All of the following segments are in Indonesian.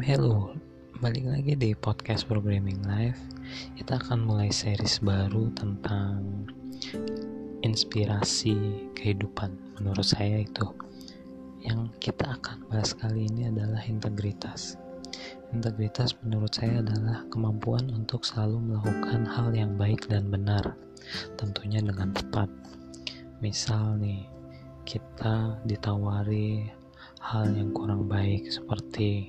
hello, balik lagi di podcast Programming Live. Kita akan mulai series baru tentang inspirasi kehidupan. Menurut saya itu yang kita akan bahas kali ini adalah integritas. Integritas menurut saya adalah kemampuan untuk selalu melakukan hal yang baik dan benar, tentunya dengan tepat. Misal nih, kita ditawari hal yang kurang baik seperti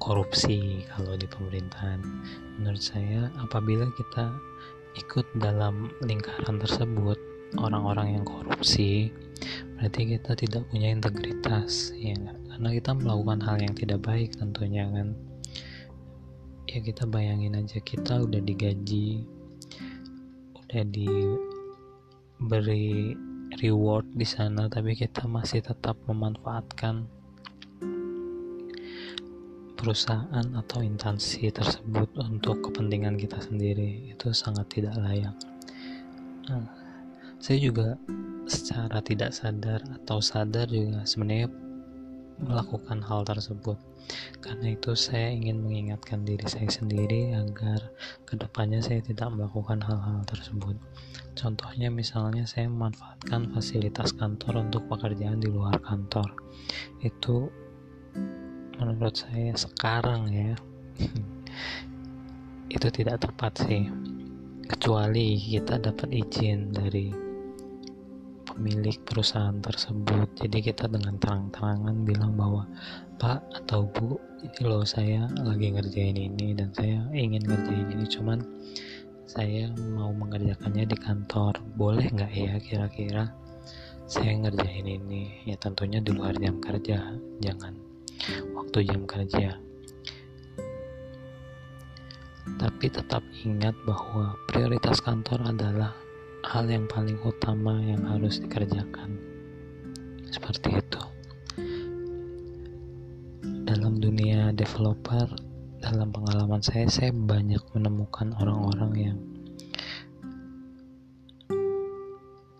korupsi kalau di pemerintahan. Menurut saya, apabila kita ikut dalam lingkaran tersebut, orang-orang yang korupsi, berarti kita tidak punya integritas, ya Karena kita melakukan hal yang tidak baik tentunya kan. Ya kita bayangin aja kita udah digaji, udah diberi reward di sana, tapi kita masih tetap memanfaatkan perusahaan atau instansi tersebut untuk kepentingan kita sendiri itu sangat tidak layak. Nah, saya juga secara tidak sadar atau sadar juga sebenarnya melakukan hal tersebut. Karena itu saya ingin mengingatkan diri saya sendiri agar ke depannya saya tidak melakukan hal-hal tersebut. Contohnya misalnya saya memanfaatkan fasilitas kantor untuk pekerjaan di luar kantor. Itu menurut saya sekarang ya itu tidak tepat sih. Kecuali kita dapat izin dari pemilik perusahaan tersebut. Jadi kita dengan terang-terangan bilang bahwa pak atau bu ini loh saya lagi ngerjain ini dan saya ingin ngerjain ini cuman saya mau mengerjakannya di kantor. Boleh nggak ya kira-kira saya ngerjain ini? Ya tentunya di luar jam kerja jangan waktu jam kerja. Tapi tetap ingat bahwa prioritas kantor adalah hal yang paling utama yang harus dikerjakan. Seperti itu. Dalam dunia developer, dalam pengalaman saya, saya banyak menemukan orang-orang yang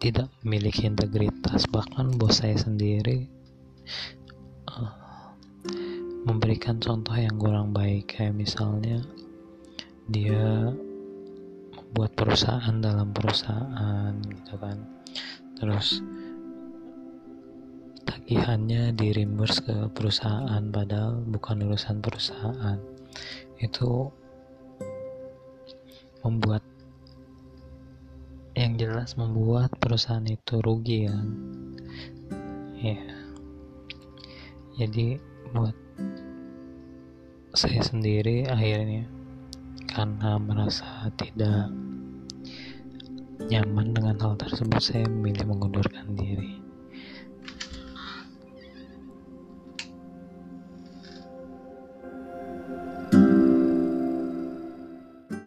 tidak memiliki integritas bahkan bos saya sendiri memberikan contoh yang kurang baik. Kayak misalnya dia membuat perusahaan dalam perusahaan gitu kan. Terus tagihannya di reimburse ke perusahaan padahal bukan urusan perusahaan. Itu membuat yang jelas membuat perusahaan itu rugi kan. Ya jadi buat saya sendiri akhirnya karena merasa tidak nyaman dengan hal tersebut saya memilih mengundurkan diri